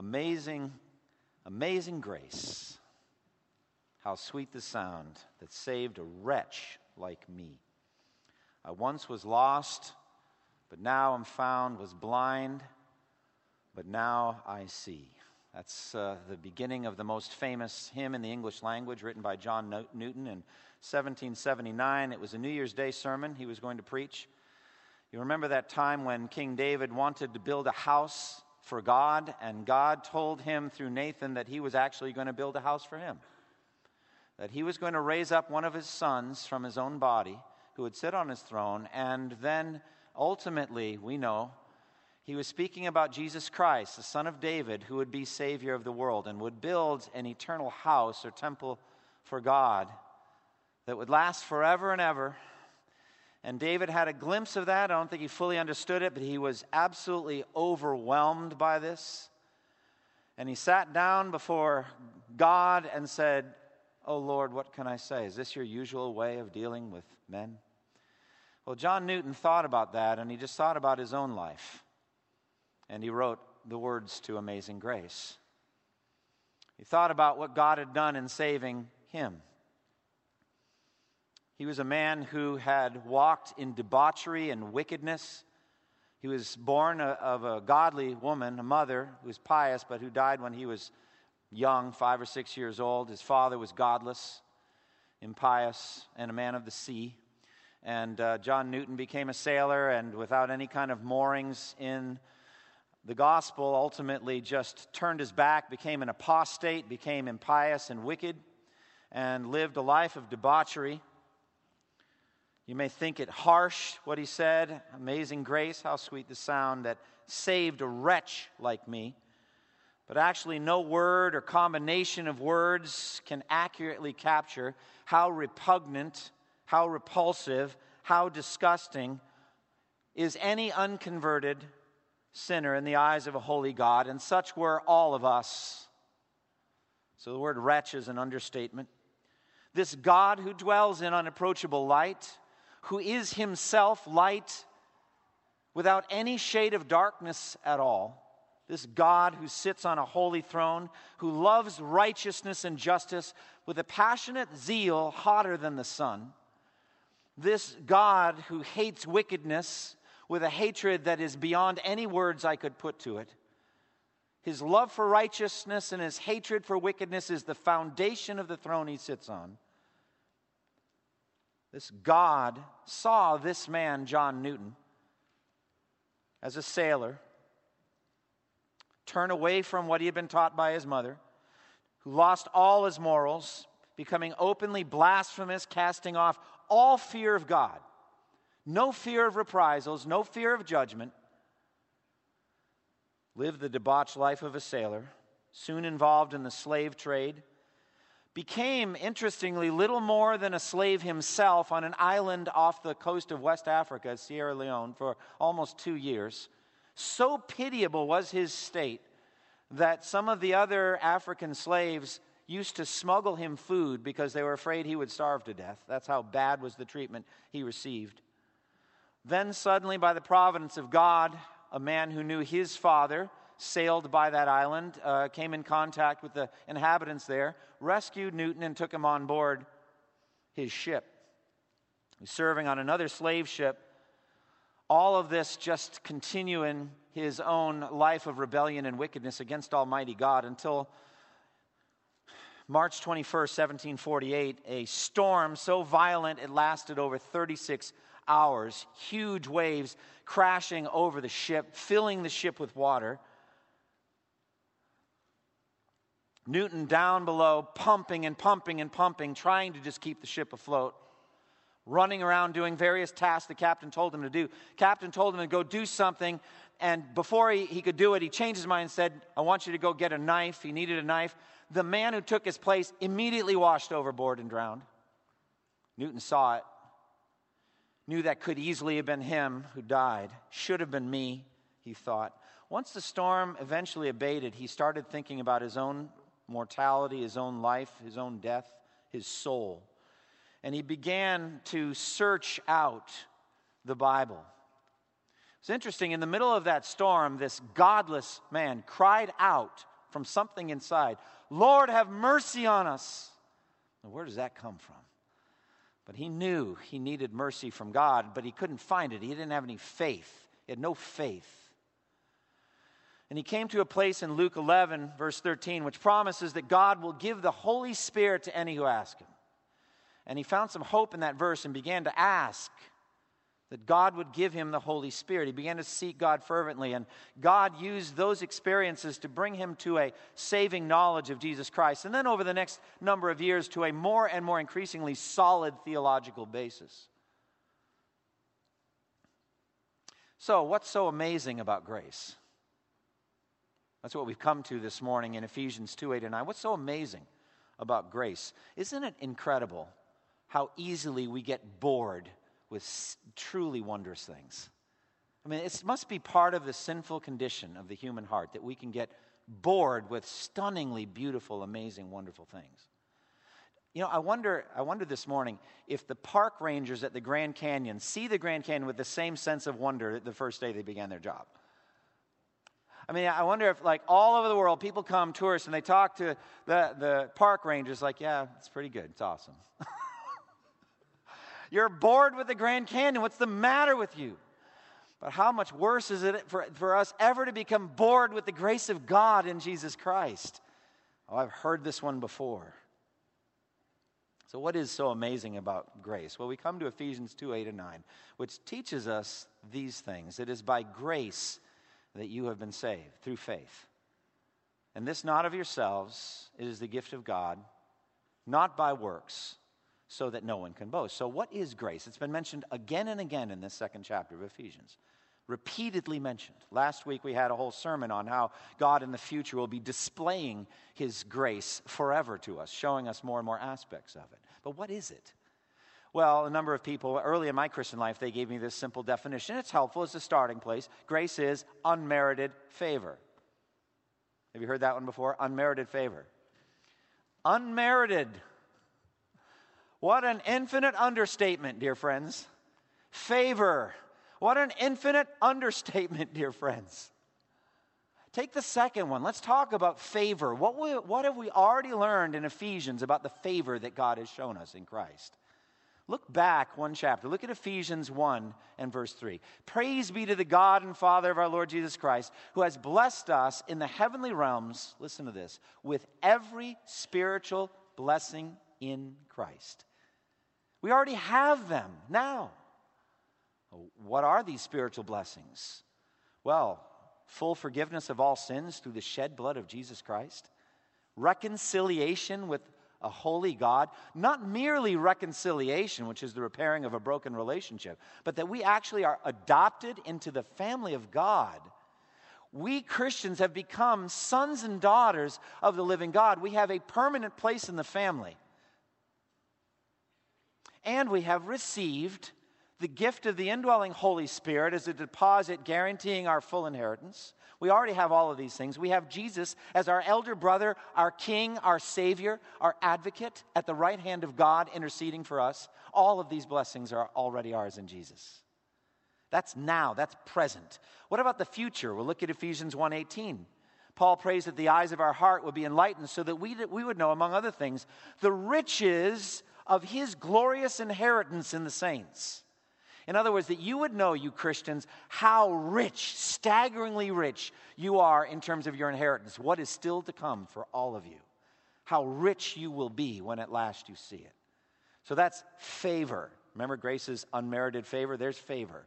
Amazing, amazing grace. How sweet the sound that saved a wretch like me. I once was lost, but now am found, was blind, but now I see. That's uh, the beginning of the most famous hymn in the English language written by John Newton in 1779. It was a New Year's Day sermon he was going to preach. You remember that time when King David wanted to build a house for God, and God told him through Nathan that he was actually going to build a house for him. That he was going to raise up one of his sons from his own body who would sit on his throne, and then ultimately, we know, he was speaking about Jesus Christ, the son of David, who would be Savior of the world and would build an eternal house or temple for God that would last forever and ever and David had a glimpse of that. I don't think he fully understood it, but he was absolutely overwhelmed by this. And he sat down before God and said, Oh Lord, what can I say? Is this your usual way of dealing with men? Well, John Newton thought about that, and he just thought about his own life. And he wrote the words to Amazing Grace. He thought about what God had done in saving him. He was a man who had walked in debauchery and wickedness. He was born of a godly woman, a mother who was pious, but who died when he was young, five or six years old. His father was godless, impious, and a man of the sea. And uh, John Newton became a sailor, and without any kind of moorings in the gospel, ultimately just turned his back, became an apostate, became impious and wicked, and lived a life of debauchery. You may think it harsh, what he said. Amazing grace, how sweet the sound that saved a wretch like me. But actually, no word or combination of words can accurately capture how repugnant, how repulsive, how disgusting is any unconverted sinner in the eyes of a holy God, and such were all of us. So the word wretch is an understatement. This God who dwells in unapproachable light, who is himself light without any shade of darkness at all. This God who sits on a holy throne, who loves righteousness and justice with a passionate zeal hotter than the sun. This God who hates wickedness with a hatred that is beyond any words I could put to it. His love for righteousness and his hatred for wickedness is the foundation of the throne he sits on. This God saw this man, John Newton, as a sailor, turn away from what he had been taught by his mother, who lost all his morals, becoming openly blasphemous, casting off all fear of God, no fear of reprisals, no fear of judgment, lived the debauched life of a sailor, soon involved in the slave trade became, interestingly, little more than a slave himself on an island off the coast of West Africa, Sierra Leone, for almost two years. So pitiable was his state that some of the other African slaves used to smuggle him food because they were afraid he would starve to death. That's how bad was the treatment he received. Then, suddenly, by the providence of God, a man who knew his father sailed by that island, uh, came in contact with the inhabitants there, rescued Newton, and took him on board his ship. He's serving on another slave ship. All of this just continuing his own life of rebellion and wickedness against Almighty God until March 21st, 1748, a storm so violent it lasted over 36 hours, huge waves crashing over the ship, filling the ship with water. Newton down below, pumping and pumping and pumping, trying to just keep the ship afloat. Running around doing various tasks the captain told him to do. Captain told him to go do something, and before he, he could do it, he changed his mind and said, I want you to go get a knife. He needed a knife. The man who took his place immediately washed overboard and drowned. Newton saw it, knew that could easily have been him who died. Should have been me, he thought. Once the storm eventually abated, he started thinking about his own mortality, his own life, his own death, his soul. And he began to search out the Bible. It's interesting, in the middle of that storm, this godless man cried out from something inside, Lord, have mercy on us. Now, where does that come from? But he knew he needed mercy from God, but he couldn't find it. He didn't have any faith. He had no faith. And he came to a place in Luke 11, verse 13, which promises that God will give the Holy Spirit to any who ask him. And he found some hope in that verse and began to ask that God would give him the Holy Spirit. He began to seek God fervently, and God used those experiences to bring him to a saving knowledge of Jesus Christ. And then over the next number of years, to a more and more increasingly solid theological basis. So, what's so amazing about grace? That's what we've come to this morning in Ephesians 2 8 and 9. What's so amazing about grace? Isn't it incredible how easily we get bored with truly wondrous things. I mean, it must be part of the sinful condition of the human heart that we can get bored with stunningly beautiful, amazing, wonderful things. You know, I wonder, I wonder this morning if the park rangers at the Grand Canyon see the Grand Canyon with the same sense of wonder the first day they began their job. I mean, I wonder if, like, all over the world, people come, tourists, and they talk to the, the park rangers, like, yeah, it's pretty good. It's awesome. You're bored with the Grand Canyon. What's the matter with you? But how much worse is it for, for us ever to become bored with the grace of God in Jesus Christ? Oh, I've heard this one before. So, what is so amazing about grace? Well, we come to Ephesians 2 8 and 9, which teaches us these things. It is by grace that you have been saved through faith. And this not of yourselves, it is the gift of God, not by works, so that no one can boast. So, what is grace? It's been mentioned again and again in this second chapter of Ephesians. Repeatedly mentioned. Last week we had a whole sermon on how God in the future will be displaying his grace forever to us, showing us more and more aspects of it. But what is it? Well, a number of people early in my Christian life, they gave me this simple definition. It's helpful as a starting place. Grace is unmerited favor. Have you heard that one before? Unmerited favor. Unmerited what an infinite understatement, dear friends. Favor. What an infinite understatement, dear friends. Take the second one. Let's talk about favor. What, we, what have we already learned in Ephesians about the favor that God has shown us in Christ? Look back one chapter. Look at Ephesians 1 and verse 3. Praise be to the God and Father of our Lord Jesus Christ, who has blessed us in the heavenly realms, listen to this, with every spiritual blessing in Christ. We already have them now. Oh, what are these spiritual blessings? Well, full forgiveness of all sins through the shed blood of Jesus Christ, reconciliation with a holy God, not merely reconciliation, which is the repairing of a broken relationship, but that we actually are adopted into the family of God. We Christians have become sons and daughters of the living God. We have a permanent place in the family. And we have received the gift of the indwelling Holy Spirit as a deposit guaranteeing our full inheritance. We already have all of these things. We have Jesus as our elder brother, our king, our savior, our advocate at the right hand of God interceding for us. All of these blessings are already ours in Jesus. That's now, that's present. What about the future? We'll look at Ephesians 1:18. Paul prays that the eyes of our heart would be enlightened so that we, we would know, among other things, the riches of his glorious inheritance in the saints. In other words, that you would know, you Christians, how rich, staggeringly rich you are in terms of your inheritance, what is still to come for all of you, how rich you will be when at last you see it. So that's favor. Remember Grace's unmerited favor? There's favor.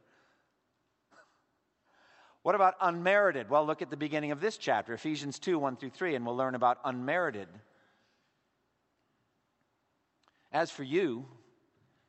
What about unmerited? Well, look at the beginning of this chapter, Ephesians 2 1 through 3, and we'll learn about unmerited as for you,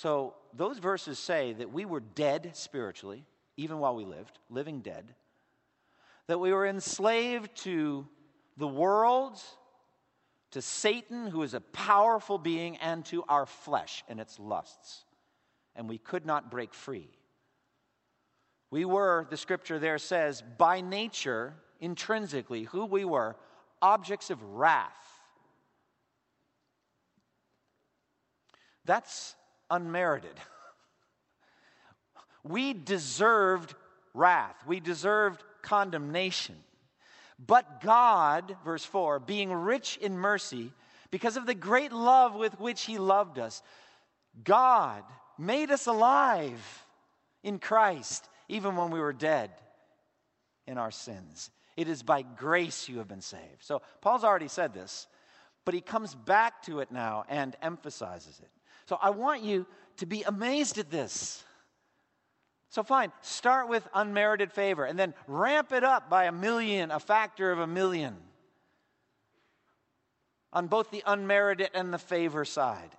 So, those verses say that we were dead spiritually, even while we lived, living dead, that we were enslaved to the world to Satan, who is a powerful being, and to our flesh and its lusts. And we could not break free. We were, the scripture there says, by nature, intrinsically, who we were, objects of wrath. That's unmerited. We deserved wrath, we deserved condemnation. But God, verse 4, being rich in mercy, because of the great love with which He loved us, God made us alive in Christ, even when we were dead in our sins. It is by grace you have been saved. So, Paul's already said this, but he comes back to it now and emphasizes it. So, I want you to be amazed at this. So, fine, start with unmerited favor and then ramp it up by a million, a factor of a million on both the unmerited and the favor side.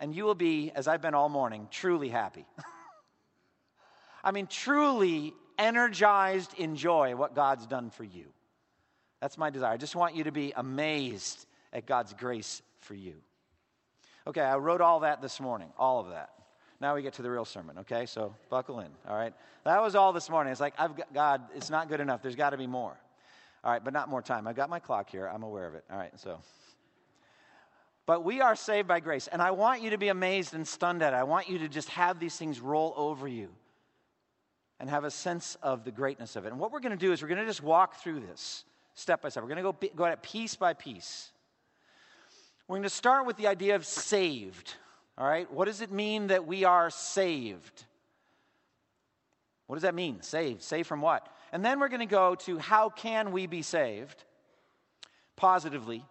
And you will be, as I've been all morning, truly happy. I mean, truly energized in joy what God's done for you. That's my desire. I just want you to be amazed at God's grace for you. Okay, I wrote all that this morning, all of that. Now we get to the real sermon, okay? So buckle in, all right? That was all this morning. It's like, I've got, God, it's not good enough. There's got to be more. All right, but not more time. I've got my clock here. I'm aware of it. All right, so. But we are saved by grace. And I want you to be amazed and stunned at it. I want you to just have these things roll over you and have a sense of the greatness of it. And what we're going to do is we're going to just walk through this step by step. We're going to go, go at it piece by piece. We're going to start with the idea of saved. All right? What does it mean that we are saved? What does that mean? Saved. Saved from what? And then we're going to go to how can we be saved positively.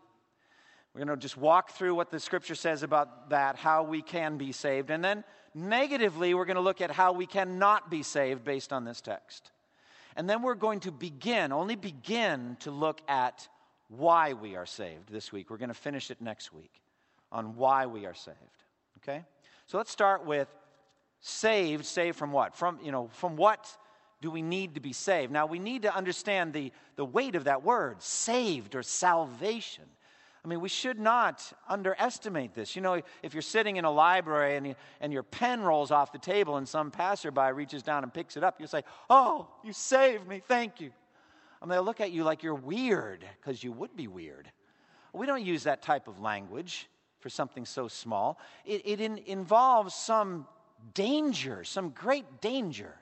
We're going to just walk through what the scripture says about that, how we can be saved. And then negatively, we're going to look at how we cannot be saved based on this text. And then we're going to begin, only begin to look at why we are saved this week. We're going to finish it next week on why we are saved. Okay? So let's start with saved. Saved from what? From, you know, from what do we need to be saved? Now, we need to understand the, the weight of that word, saved or salvation. I mean, we should not underestimate this. You know, if you're sitting in a library and, you, and your pen rolls off the table and some passerby reaches down and picks it up, you say, Oh, you saved me, thank you. Mean, they'll look at you like you're weird, because you would be weird. We don't use that type of language for something so small. It, it in, involves some danger, some great danger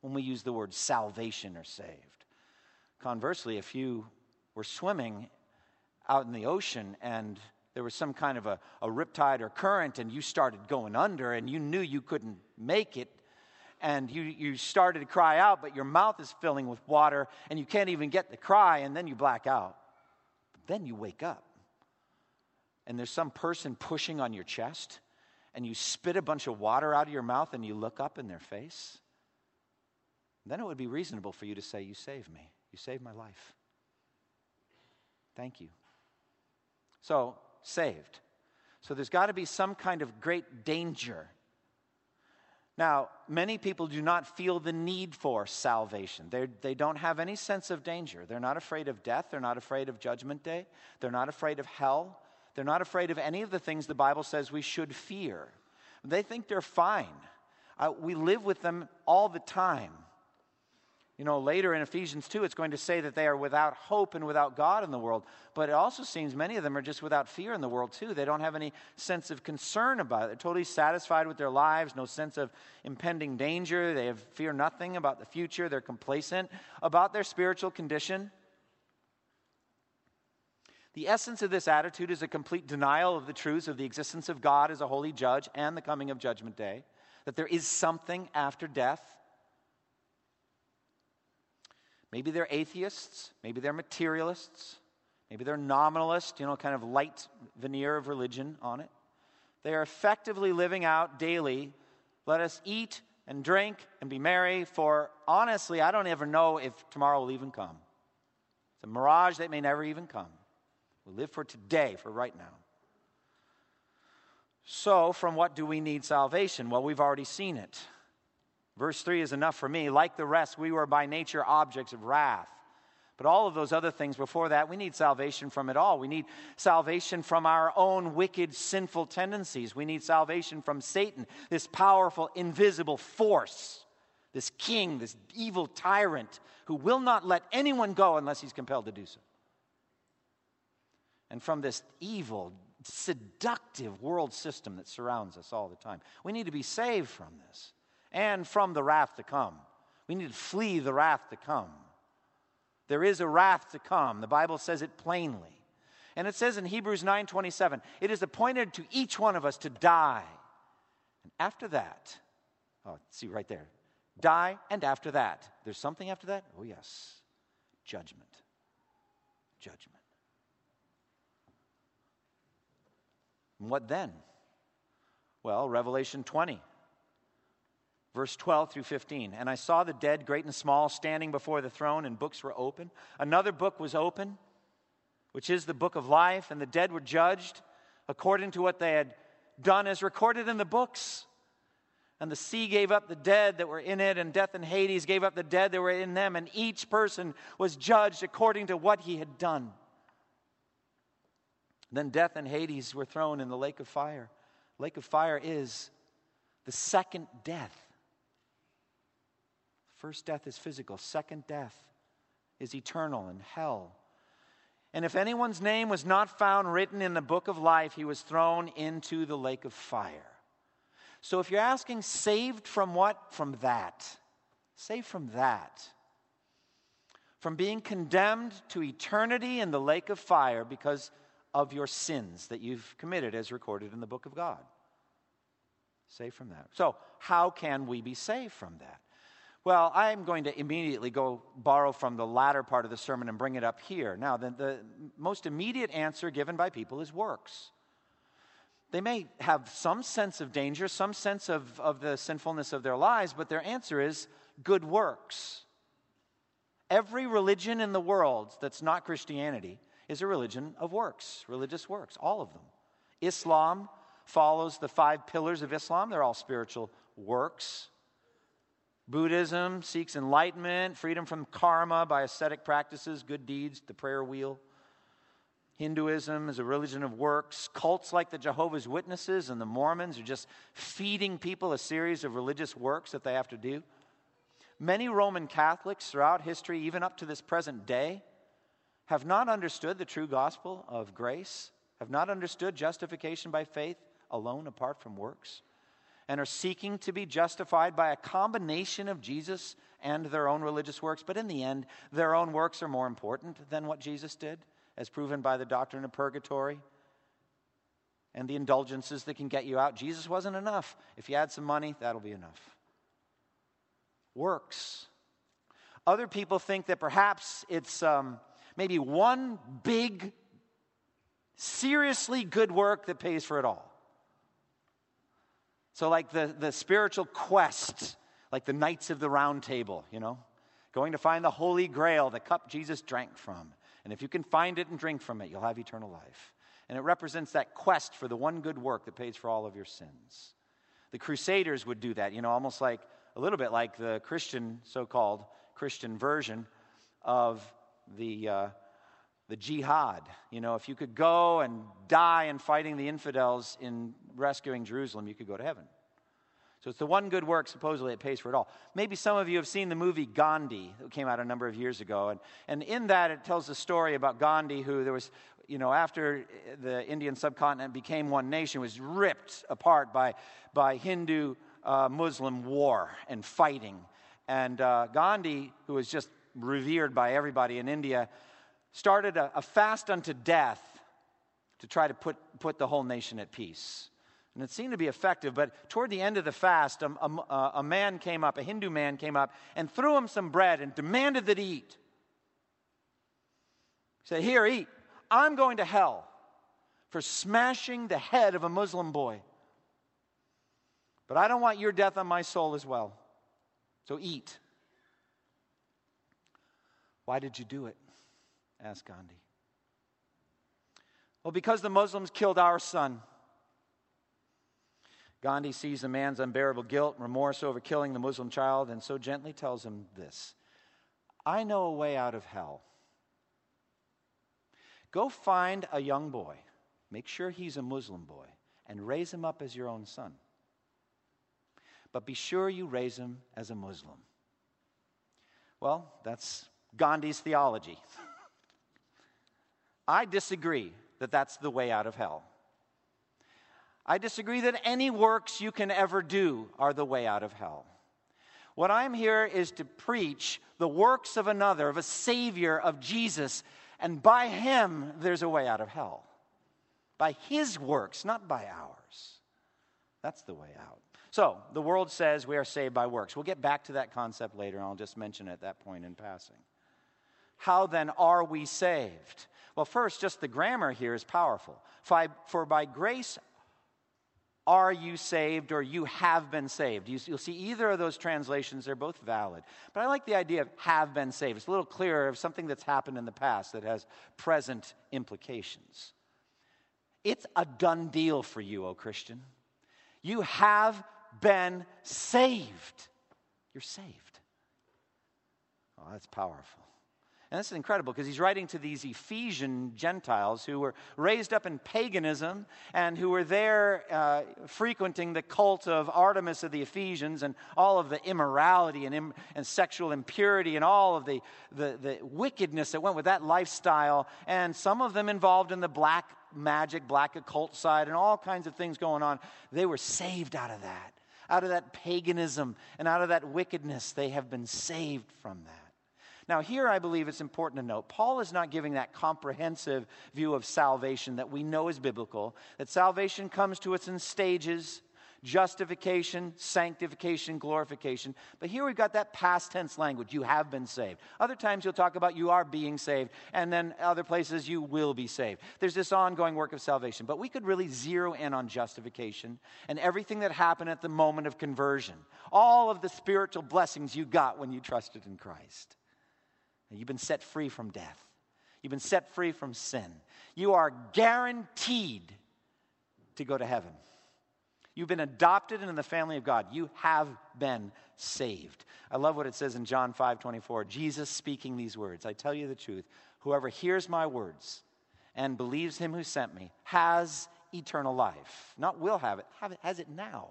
when we use the word salvation or saved. Conversely, if you were swimming out in the ocean and there was some kind of a, a riptide or current and you started going under and you knew you couldn't make it and you, you started to cry out, but your mouth is filling with water and you can't even get the cry, and then you black out. But then you wake up and there's some person pushing on your chest, and you spit a bunch of water out of your mouth and you look up in their face, then it would be reasonable for you to say, You saved me. You saved my life. Thank you. So, saved. So, there's got to be some kind of great danger. Now, many people do not feel the need for salvation. They're, they do not have any sense of danger. They're not afraid of death. They're not afraid of judgment day. They're not afraid of hell. They're not afraid of any of the things the Bible says we should fear. They think they're fine. Uh, we live with them all the time. You know, later in Ephesians 2, it's going to say that they are without hope and without God in the world. But it also seems many of them are just without fear in the world, too. They don't have any sense of concern about it. They're totally satisfied with their lives, no sense of impending danger. They have fear nothing about the future. They're complacent about their spiritual condition. The essence of this attitude is a complete denial of the truths of the existence of God as a holy judge and the coming of Judgment Day, that there is something after death. Maybe they're atheists, maybe they're materialists, maybe they're nominalist, you know, kind of light veneer of religion on it. They are effectively living out daily, let us eat and drink and be merry, for honestly, I don't ever know if tomorrow will even come. It's a mirage that may never even come. We live for today, for right now. So, from what do we need salvation? Well, we've already seen it. Verse 3 is enough for me. Like the rest, we were by nature objects of wrath. But all of those other things before that, we need salvation from it all. We need salvation from our own wicked, sinful tendencies. We need salvation from Satan, this powerful, invisible force, this king, this evil tyrant who will not let anyone go unless he's compelled to do so. And from this evil, seductive world system that surrounds us all the time. We need to be saved from this and from the wrath to come. We need to flee the wrath to come. There is a wrath to come. The Bible says it plainly. And it says in Hebrews 9:27, it is appointed to each one of us to die. And after that, oh, see right there. Die and after that. There's something after that? Oh yes. Judgment. Judgment. And what then? Well, Revelation 20 verse 12 through 15. And I saw the dead, great and small, standing before the throne, and books were open. Another book was open, which is the book of life, and the dead were judged according to what they had done as recorded in the books. And the sea gave up the dead that were in it, and death and Hades gave up the dead that were in them, and each person was judged according to what he had done. Then death and Hades were thrown in the lake of fire. Lake of fire is the second death. First death is physical, second death is eternal in hell. And if anyone's name was not found written in the book of life, he was thrown into the lake of fire. So if you're asking, saved from what? From that. Saved from that. From being condemned to eternity in the lake of fire because of your sins that you've committed as recorded in the book of God. Saved from that. So, how can we be saved from that? Well, I'm going to immediately go borrow from the latter part of the sermon and bring it up here. Now, the, the most immediate answer given by people is works. They may have some sense of danger, some sense of, of the sinfulness of their lives, but their answer is good works. Every religion in the world that's not Christianity is a religion of works, religious works, all of them. Islam follows the five pillars of Islam, they're all spiritual works. Buddhism seeks enlightenment, freedom from karma by ascetic practices, good deeds, the prayer wheel. Hinduism is a religion of works. Cults like the Jehovah's Witnesses and the Mormons are just feeding people a series of religious works that they have to do. Many Roman Catholics throughout history, even up to this present day, have not understood the true gospel of grace, have not understood justification by faith alone apart from works and are seeking to be justified by a combination of Jesus and their own religious works. But in the end, their own works are more important than what Jesus did, as proven by the doctrine of purgatory and the indulgences that can get you out. Jesus wasn't enough. If you add some money, that'll be enough. Works. Other people think that perhaps it's um, maybe one big, seriously good work that pays for it all. So, like the, the spiritual quest, like the Knights of the Round Table, you know, going to find the Holy Grail, the cup Jesus drank from. And if you can find it and drink from it, you'll have eternal life. And it represents that quest for the one good work that pays for all of your sins. The Crusaders would do that, you know, almost like a little bit like the Christian, so called Christian version of the. Uh, the jihad. You know, if you could go and die in fighting the infidels in rescuing Jerusalem, you could go to heaven. So it's the one good work, supposedly, it pays for it all. Maybe some of you have seen the movie Gandhi, that came out a number of years ago. And, and in that, it tells a story about Gandhi, who there was, you know, after the Indian subcontinent became one nation, was ripped apart by, by Hindu uh, Muslim war and fighting. And uh, Gandhi, who was just revered by everybody in India, started a, a fast unto death to try to put, put the whole nation at peace. And it seemed to be effective, but toward the end of the fast, a, a, a man came up, a Hindu man came up, and threw him some bread and demanded that he eat. He said, Here, eat. I'm going to hell for smashing the head of a Muslim boy. But I don't want your death on my soul as well. So eat. Why did you do it? Asked Gandhi. Well, because the Muslims killed our son. Gandhi sees the man's unbearable guilt and remorse over killing the Muslim child and so gently tells him this I know a way out of hell. Go find a young boy, make sure he's a Muslim boy, and raise him up as your own son. But be sure you raise him as a Muslim. Well, that's Gandhi's theology. I disagree that that's the way out of hell. I disagree that any works you can ever do are the way out of hell. What I'm here is to preach the works of another, of a Savior, of Jesus, and by Him there's a way out of hell. By His works, not by ours. That's the way out. So, the world says we are saved by works. We'll get back to that concept later, and I'll just mention it at that point in passing. How then are we saved? Well, first, just the grammar here is powerful. For by grace are you saved or you have been saved. You'll see either of those translations, they're both valid. But I like the idea of have been saved. It's a little clearer of something that's happened in the past that has present implications. It's a done deal for you, O Christian. You have been saved. You're saved. Oh, that's powerful. And this is incredible because he's writing to these Ephesian Gentiles who were raised up in paganism and who were there uh, frequenting the cult of Artemis of the Ephesians and all of the immorality and, Im- and sexual impurity and all of the, the, the wickedness that went with that lifestyle. And some of them involved in the black magic, black occult side, and all kinds of things going on. They were saved out of that, out of that paganism and out of that wickedness. They have been saved from that. Now, here I believe it's important to note Paul is not giving that comprehensive view of salvation that we know is biblical, that salvation comes to us in stages justification, sanctification, glorification. But here we've got that past tense language. You have been saved. Other times you'll talk about you are being saved, and then other places you will be saved. There's this ongoing work of salvation. But we could really zero in on justification and everything that happened at the moment of conversion, all of the spiritual blessings you got when you trusted in Christ. You've been set free from death. You've been set free from sin. You are guaranteed to go to heaven. You've been adopted into the family of God. You have been saved. I love what it says in John 5 24. Jesus speaking these words I tell you the truth. Whoever hears my words and believes him who sent me has eternal life. Not will have it, have it has it now.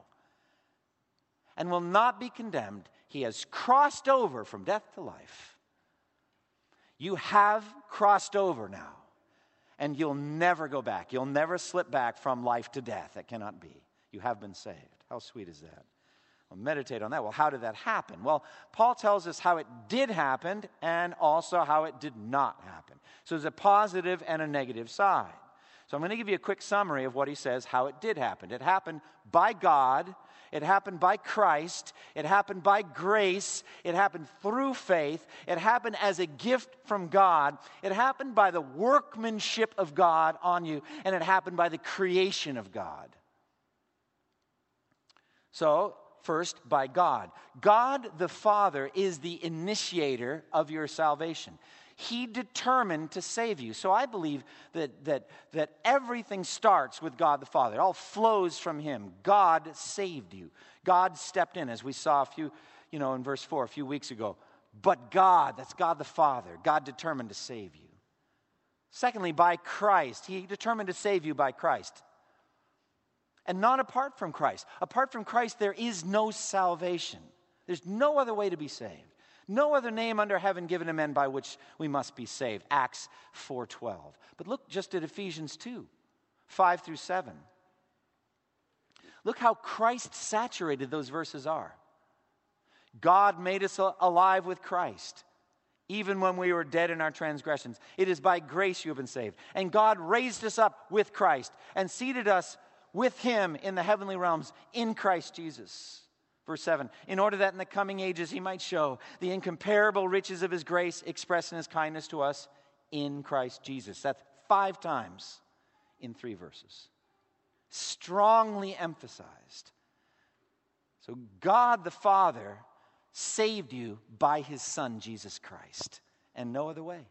And will not be condemned. He has crossed over from death to life. You have crossed over now, and you'll never go back. You'll never slip back from life to death. That cannot be. You have been saved. How sweet is that? Well, meditate on that. Well, how did that happen? Well, Paul tells us how it did happen and also how it did not happen. So there's a positive and a negative side. So I'm going to give you a quick summary of what he says, how it did happen. It happened by God it happened by Christ. It happened by grace. It happened through faith. It happened as a gift from God. It happened by the workmanship of God on you. And it happened by the creation of God. So, first, by God. God the Father is the initiator of your salvation. He determined to save you. So I believe that, that, that everything starts with God the Father. It all flows from Him. God saved you. God stepped in, as we saw a few, you know, in verse 4 a few weeks ago. But God, that's God the Father, God determined to save you. Secondly, by Christ. He determined to save you by Christ. And not apart from Christ. Apart from Christ, there is no salvation. There's no other way to be saved. No other name under heaven given to men by which we must be saved. Acts 4:12. But look just at Ephesians 2, 5 through 7. Look how Christ saturated those verses are. God made us alive with Christ, even when we were dead in our transgressions. It is by grace you have been saved. And God raised us up with Christ and seated us with him in the heavenly realms in Christ Jesus. Verse 7 In order that in the coming ages he might show the incomparable riches of his grace expressed in his kindness to us in Christ Jesus. That's five times in three verses. Strongly emphasized. So, God the Father saved you by his Son, Jesus Christ, and no other way.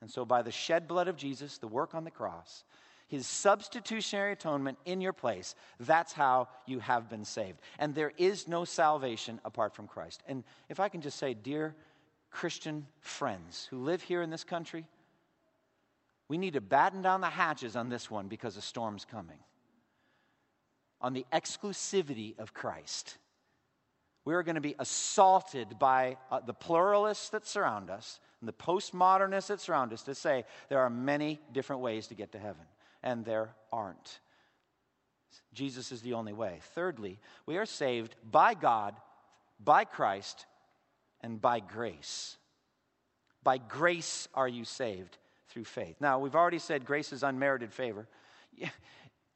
And so, by the shed blood of Jesus, the work on the cross, his substitutionary atonement in your place, that's how you have been saved. And there is no salvation apart from Christ. And if I can just say, dear Christian friends who live here in this country, we need to batten down the hatches on this one because a storm's coming. On the exclusivity of Christ. We are going to be assaulted by uh, the pluralists that surround us and the postmodernists that surround us to say there are many different ways to get to heaven, and there aren't. Jesus is the only way. Thirdly, we are saved by God, by Christ, and by grace. By grace are you saved through faith. Now, we've already said grace is unmerited favor.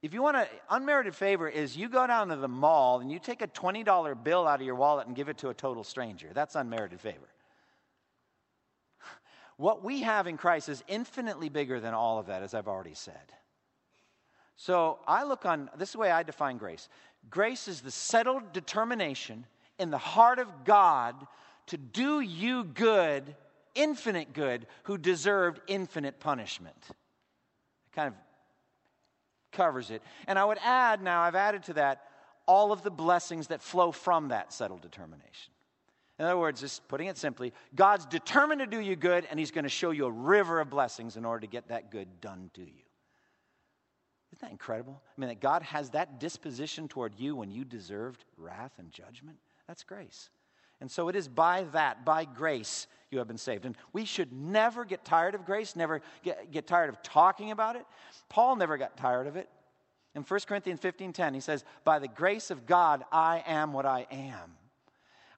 If you want to, unmerited favor is you go down to the mall and you take a $20 bill out of your wallet and give it to a total stranger. That's unmerited favor. What we have in Christ is infinitely bigger than all of that, as I've already said. So I look on, this is the way I define grace grace is the settled determination in the heart of God to do you good, infinite good, who deserved infinite punishment. It kind of covers it. And I would add now, I've added to that all of the blessings that flow from that settled determination. In other words, just putting it simply, God's determined to do you good, and He's going to show you a river of blessings in order to get that good done to you. Isn't that incredible? I mean, that God has that disposition toward you when you deserved wrath and judgment. That's grace. And so it is by that, by grace, you have been saved. And we should never get tired of grace, never get, get tired of talking about it. Paul never got tired of it. In 1 Corinthians 15 10, he says, By the grace of God, I am what I am.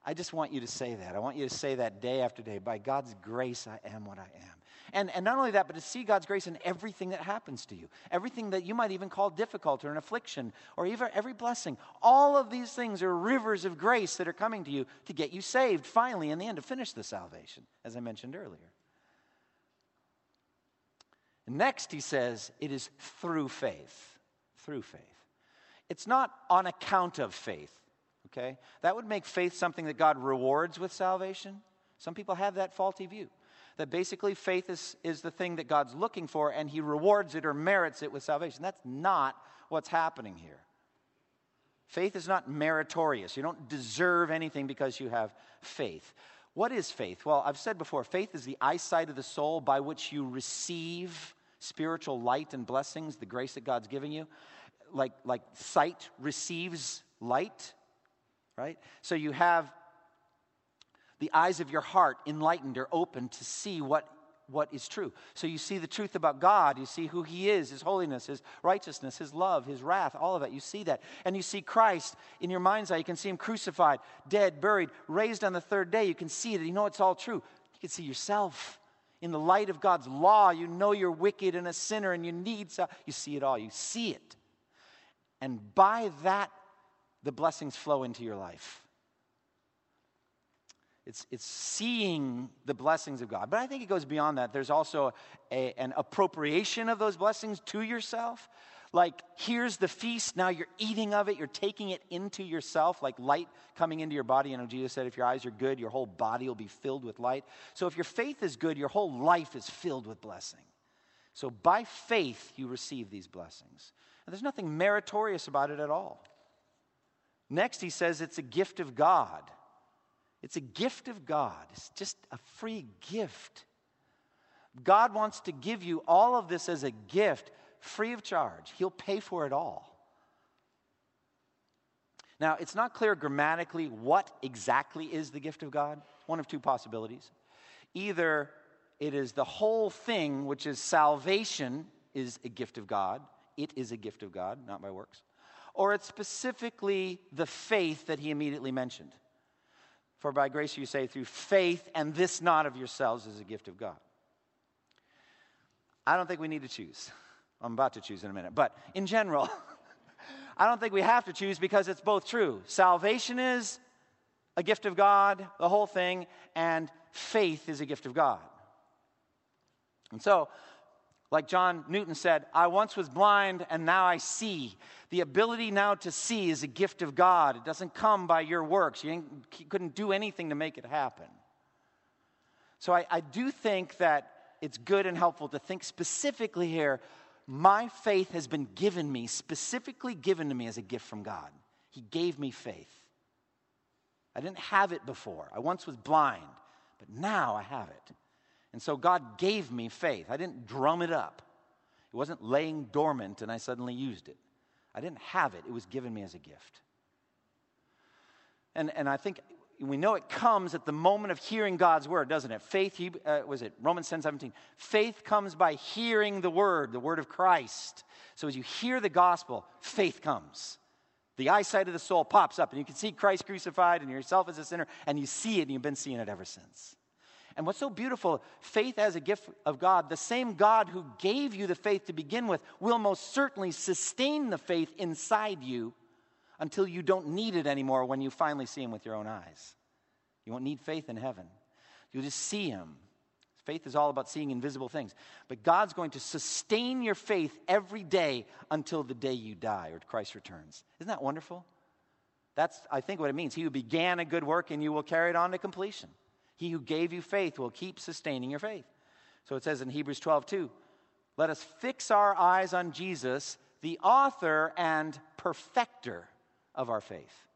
I just want you to say that. I want you to say that day after day. By God's grace, I am what I am. And, and not only that, but to see God's grace in everything that happens to you, everything that you might even call difficult or an affliction, or even every blessing. All of these things are rivers of grace that are coming to you to get you saved finally in the end, to finish the salvation, as I mentioned earlier. next, he says, it is through faith. Through faith. It's not on account of faith okay? That would make faith something that God rewards with salvation. Some people have that faulty view. That basically faith is, is the thing that God's looking for and he rewards it or merits it with salvation. That's not what's happening here. Faith is not meritorious. You don't deserve anything because you have faith. What is faith? Well, I've said before, faith is the eyesight of the soul by which you receive spiritual light and blessings, the grace that God's giving you. Like, like sight receives light, right? So you have the eyes of your heart enlightened or open to see what, what is true. So you see the truth about God. You see who He is, His holiness, His righteousness, His love, His wrath, all of that. You see that. And you see Christ in your mind's eye. You can see Him crucified, dead, buried, raised on the third day. You can see it. You know it's all true. You can see yourself. In the light of God's law, you know you're wicked and a sinner and you need so you see it all. You see it. And by that the blessings flow into your life. It's, it's seeing the blessings of God. But I think it goes beyond that. There's also a, an appropriation of those blessings to yourself. Like, here's the feast, now you're eating of it, you're taking it into yourself, like light coming into your body. You know, Jesus said, if your eyes are good, your whole body will be filled with light. So, if your faith is good, your whole life is filled with blessing. So, by faith, you receive these blessings. And there's nothing meritorious about it at all. Next, he says it's a gift of God. It's a gift of God, it's just a free gift. God wants to give you all of this as a gift, free of charge. He'll pay for it all. Now, it's not clear grammatically what exactly is the gift of God. One of two possibilities. Either it is the whole thing, which is salvation, is a gift of God. It is a gift of God, not by works or it's specifically the faith that he immediately mentioned. For by grace you say through faith, and this not of yourselves is a gift of God. I don't think we need to choose. I'm about to choose in a minute. But in general, I don't think we have to choose because it's both true. Salvation is a gift of God, the whole thing, and faith is a gift of God. And so, like John Newton said, I once was blind and now I see. The ability now to see is a gift of God. It doesn't come by your works. You, you couldn't do anything to make it happen. So I, I do think that it's good and helpful to think specifically here my faith has been given me, specifically given to me as a gift from God. He gave me faith. I didn't have it before. I once was blind, but now I have it. And so God gave me faith. I didn't drum it up, it wasn't laying dormant and I suddenly used it. I didn't have it, it was given me as a gift. And, and I think we know it comes at the moment of hearing God's word, doesn't it? Faith, he, uh, was it Romans 10 17? Faith comes by hearing the word, the word of Christ. So as you hear the gospel, faith comes. The eyesight of the soul pops up, and you can see Christ crucified and yourself as a sinner, and you see it, and you've been seeing it ever since. And what's so beautiful, faith as a gift of God, the same God who gave you the faith to begin with will most certainly sustain the faith inside you until you don't need it anymore when you finally see Him with your own eyes. You won't need faith in heaven. You'll just see Him. Faith is all about seeing invisible things. But God's going to sustain your faith every day until the day you die or Christ returns. Isn't that wonderful? That's, I think, what it means. He who began a good work and you will carry it on to completion. He who gave you faith will keep sustaining your faith. So it says in Hebrews 12, 2, let us fix our eyes on Jesus, the author and perfecter of our faith.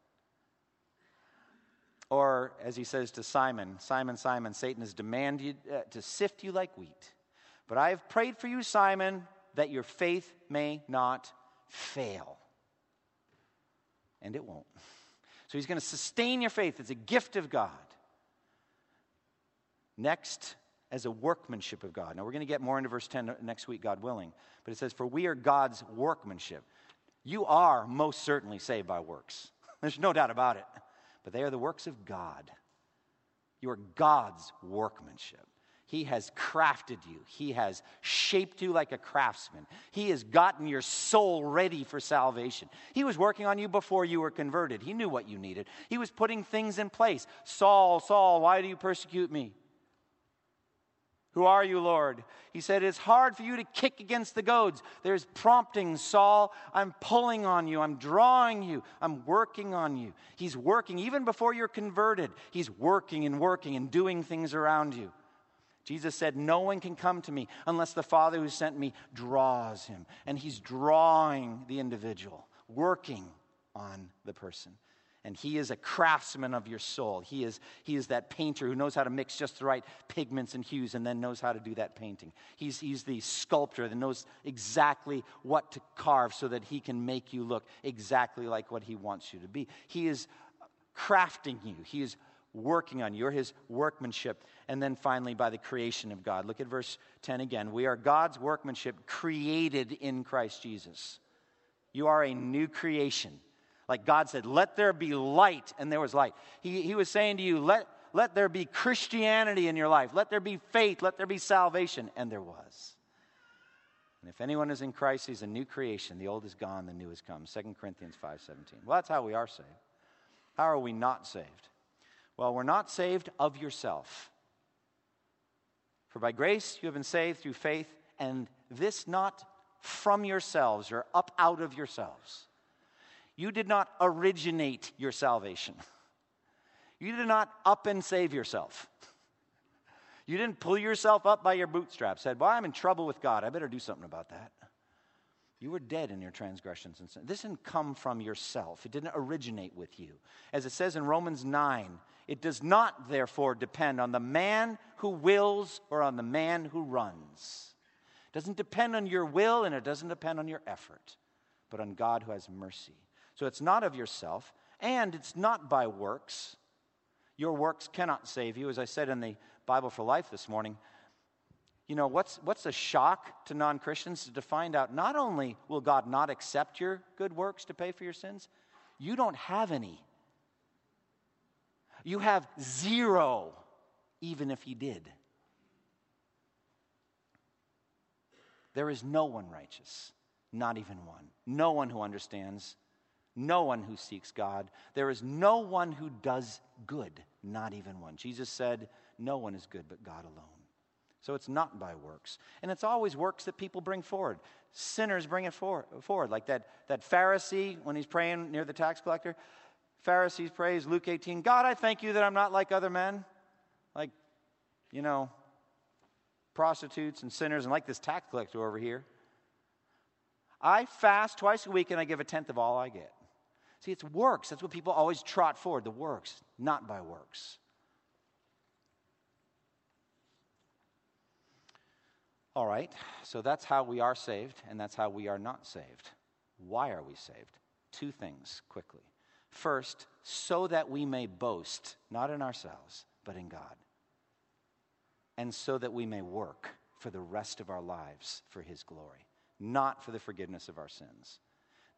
Or, as he says to Simon, Simon, Simon, Satan has demanded uh, to sift you like wheat. But I have prayed for you, Simon, that your faith may not fail. And it won't. So he's going to sustain your faith. It's a gift of God. Next, as a workmanship of God. Now, we're going to get more into verse 10 next week, God willing. But it says, For we are God's workmanship. You are most certainly saved by works. There's no doubt about it. But they are the works of God. You are God's workmanship. He has crafted you. He has shaped you like a craftsman. He has gotten your soul ready for salvation. He was working on you before you were converted. He knew what you needed. He was putting things in place. Saul, Saul, why do you persecute me? Who are you, Lord? He said, It's hard for you to kick against the goads. There's prompting, Saul. I'm pulling on you. I'm drawing you. I'm working on you. He's working. Even before you're converted, He's working and working and doing things around you. Jesus said, No one can come to me unless the Father who sent me draws him. And He's drawing the individual, working on the person. And he is a craftsman of your soul. He is, he is that painter who knows how to mix just the right pigments and hues and then knows how to do that painting. He's, he's the sculptor that knows exactly what to carve so that he can make you look exactly like what he wants you to be. He is crafting you, he is working on you. You're his workmanship. And then finally, by the creation of God. Look at verse 10 again. We are God's workmanship created in Christ Jesus. You are a new creation. Like God said, let there be light, and there was light. He, he was saying to you, let, let there be Christianity in your life. Let there be faith. Let there be salvation. And there was. And if anyone is in Christ, he's a new creation. The old is gone, the new has come. 2 Corinthians 5.17. Well, that's how we are saved. How are we not saved? Well, we're not saved of yourself. For by grace you have been saved through faith, and this not from yourselves or up out of yourselves. You did not originate your salvation. You did not up and save yourself. You didn't pull yourself up by your bootstraps, said, Well, I'm in trouble with God. I better do something about that. You were dead in your transgressions and sin. This didn't come from yourself, it didn't originate with you. As it says in Romans 9, it does not, therefore, depend on the man who wills or on the man who runs. It doesn't depend on your will and it doesn't depend on your effort, but on God who has mercy. So it's not of yourself, and it's not by works. Your works cannot save you. As I said in the Bible for Life this morning, you know, what's, what's a shock to non Christians to find out not only will God not accept your good works to pay for your sins, you don't have any. You have zero, even if He did. There is no one righteous, not even one. No one who understands, No one who seeks God. There is no one who does good, not even one. Jesus said, No one is good but God alone. So it's not by works. And it's always works that people bring forward. Sinners bring it for, forward. Like that, that Pharisee, when he's praying near the tax collector, Pharisees prays, Luke 18, God, I thank you that I'm not like other men. Like, you know, prostitutes and sinners, and like this tax collector over here. I fast twice a week and I give a tenth of all I get. See, it's works. That's what people always trot forward the works, not by works. All right, so that's how we are saved, and that's how we are not saved. Why are we saved? Two things quickly. First, so that we may boast, not in ourselves, but in God. And so that we may work for the rest of our lives for His glory, not for the forgiveness of our sins.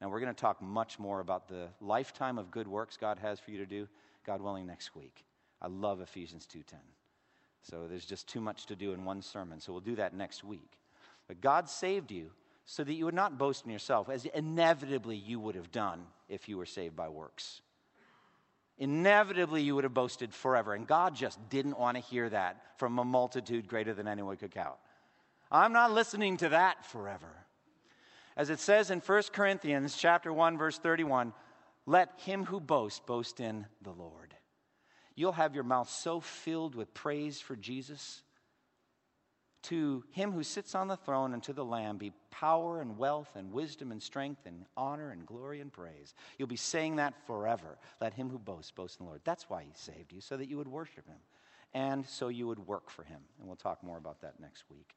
Now, we're going to talk much more about the lifetime of good works God has for you to do, God willing, next week. I love Ephesians 2:10. So there's just too much to do in one sermon. So we'll do that next week. But God saved you so that you would not boast in yourself, as inevitably you would have done if you were saved by works. Inevitably, you would have boasted forever. And God just didn't want to hear that from a multitude greater than anyone could count. I'm not listening to that forever. As it says in 1 Corinthians chapter 1 verse 31, let him who boasts boast in the Lord. You'll have your mouth so filled with praise for Jesus. To him who sits on the throne and to the Lamb be power and wealth and wisdom and strength and honor and glory and praise. You'll be saying that forever. Let him who boasts boast in the Lord. That's why he saved you, so that you would worship him and so you would work for him. And we'll talk more about that next week.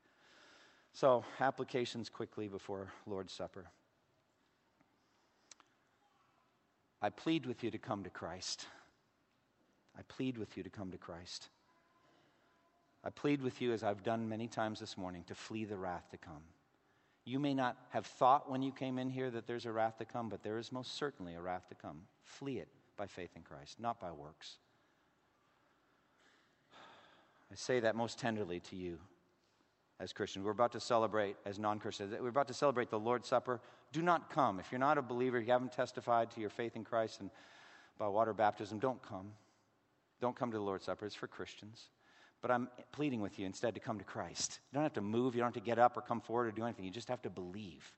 So, applications quickly before Lord's Supper. I plead with you to come to Christ. I plead with you to come to Christ. I plead with you, as I've done many times this morning, to flee the wrath to come. You may not have thought when you came in here that there's a wrath to come, but there is most certainly a wrath to come. Flee it by faith in Christ, not by works. I say that most tenderly to you as Christians. We're about to celebrate, as non Christians, we're about to celebrate the Lord's Supper. Do not come. If you're not a believer, you haven't testified to your faith in Christ and by water baptism, don't come. Don't come to the Lord's Supper, it's for Christians. But I'm pleading with you instead to come to Christ. You don't have to move, you don't have to get up or come forward or do anything. You just have to believe.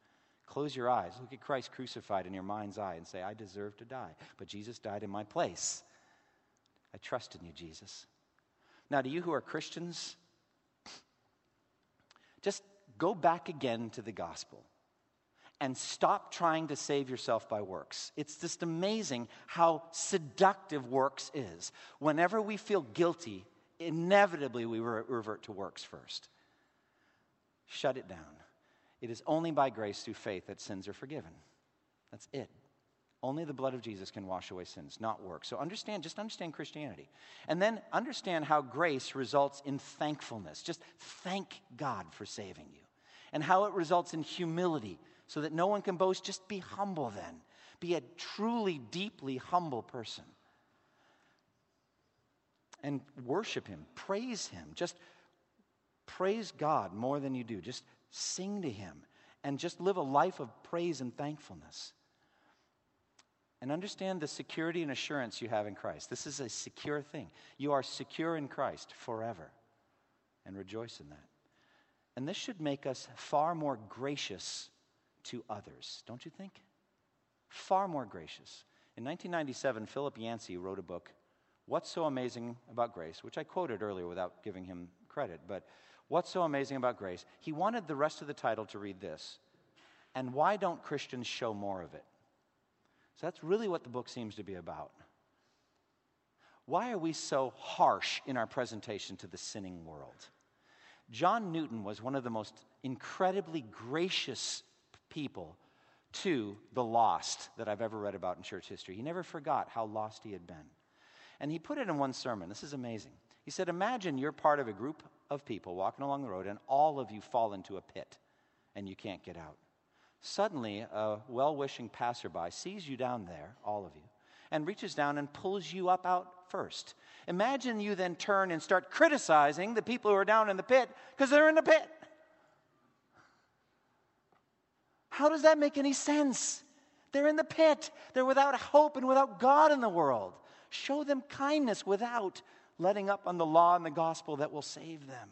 Close your eyes, look at Christ crucified in your mind's eye, and say, I deserve to die, but Jesus died in my place. I trust in you, Jesus. Now, to you who are Christians, just go back again to the gospel and stop trying to save yourself by works. It's just amazing how seductive works is. Whenever we feel guilty, inevitably we revert to works first. Shut it down. It is only by grace through faith that sins are forgiven. That's it. Only the blood of Jesus can wash away sins, not works. So understand, just understand Christianity. And then understand how grace results in thankfulness. Just thank God for saving you. And how it results in humility so that no one can boast. Just be humble then. Be a truly, deeply humble person. And worship Him, praise Him. Just praise God more than you do. Just sing to Him and just live a life of praise and thankfulness. And understand the security and assurance you have in Christ. This is a secure thing. You are secure in Christ forever. And rejoice in that. And this should make us far more gracious to others, don't you think? Far more gracious. In 1997, Philip Yancey wrote a book, What's So Amazing About Grace, which I quoted earlier without giving him credit, but What's So Amazing About Grace? He wanted the rest of the title to read this And Why Don't Christians Show More of It? So that's really what the book seems to be about. Why are we so harsh in our presentation to the sinning world? John Newton was one of the most incredibly gracious people to the lost that I've ever read about in church history. He never forgot how lost he had been. And he put it in one sermon. This is amazing. He said, Imagine you're part of a group of people walking along the road, and all of you fall into a pit and you can't get out. Suddenly, a well wishing passerby sees you down there, all of you, and reaches down and pulls you up out first. Imagine you then turn and start criticizing the people who are down in the pit because they're in the pit. How does that make any sense? They're in the pit. They're without hope and without God in the world. Show them kindness without letting up on the law and the gospel that will save them.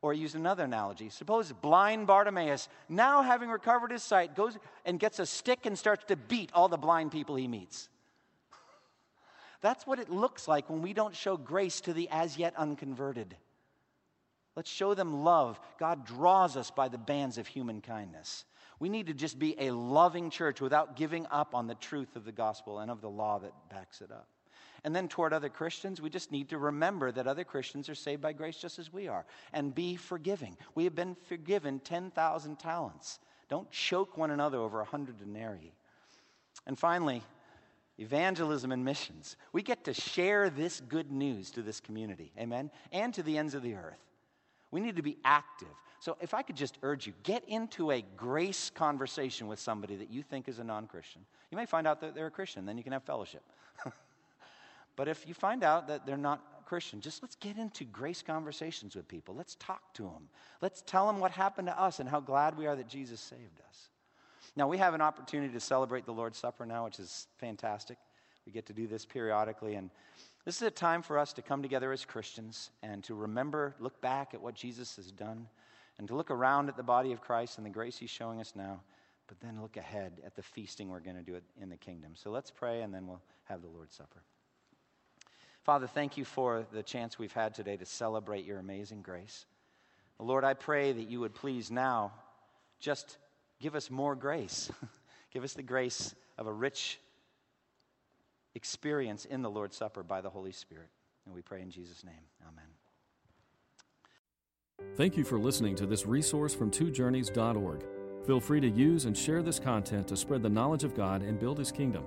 Or use another analogy. Suppose blind Bartimaeus, now having recovered his sight, goes and gets a stick and starts to beat all the blind people he meets. That's what it looks like when we don't show grace to the as yet unconverted. Let's show them love. God draws us by the bands of human kindness. We need to just be a loving church without giving up on the truth of the gospel and of the law that backs it up. And then toward other Christians, we just need to remember that other Christians are saved by grace just as we are and be forgiving. We have been forgiven 10,000 talents. Don't choke one another over a hundred denarii. And finally, evangelism and missions. We get to share this good news to this community, amen, and to the ends of the earth. We need to be active. So, if I could just urge you, get into a grace conversation with somebody that you think is a non Christian. You may find out that they're a Christian, then you can have fellowship. but if you find out that they're not Christian, just let's get into grace conversations with people. Let's talk to them. Let's tell them what happened to us and how glad we are that Jesus saved us. Now, we have an opportunity to celebrate the Lord's Supper now, which is fantastic. We get to do this periodically. And this is a time for us to come together as Christians and to remember, look back at what Jesus has done, and to look around at the body of Christ and the grace he's showing us now, but then look ahead at the feasting we're going to do in the kingdom. So let's pray, and then we'll have the Lord's Supper. Father, thank you for the chance we've had today to celebrate your amazing grace. Lord, I pray that you would please now just give us more grace. give us the grace of a rich experience in the Lord's Supper by the Holy Spirit. And we pray in Jesus' name. Amen. Thank you for listening to this resource from twojourneys.org. Feel free to use and share this content to spread the knowledge of God and build His kingdom.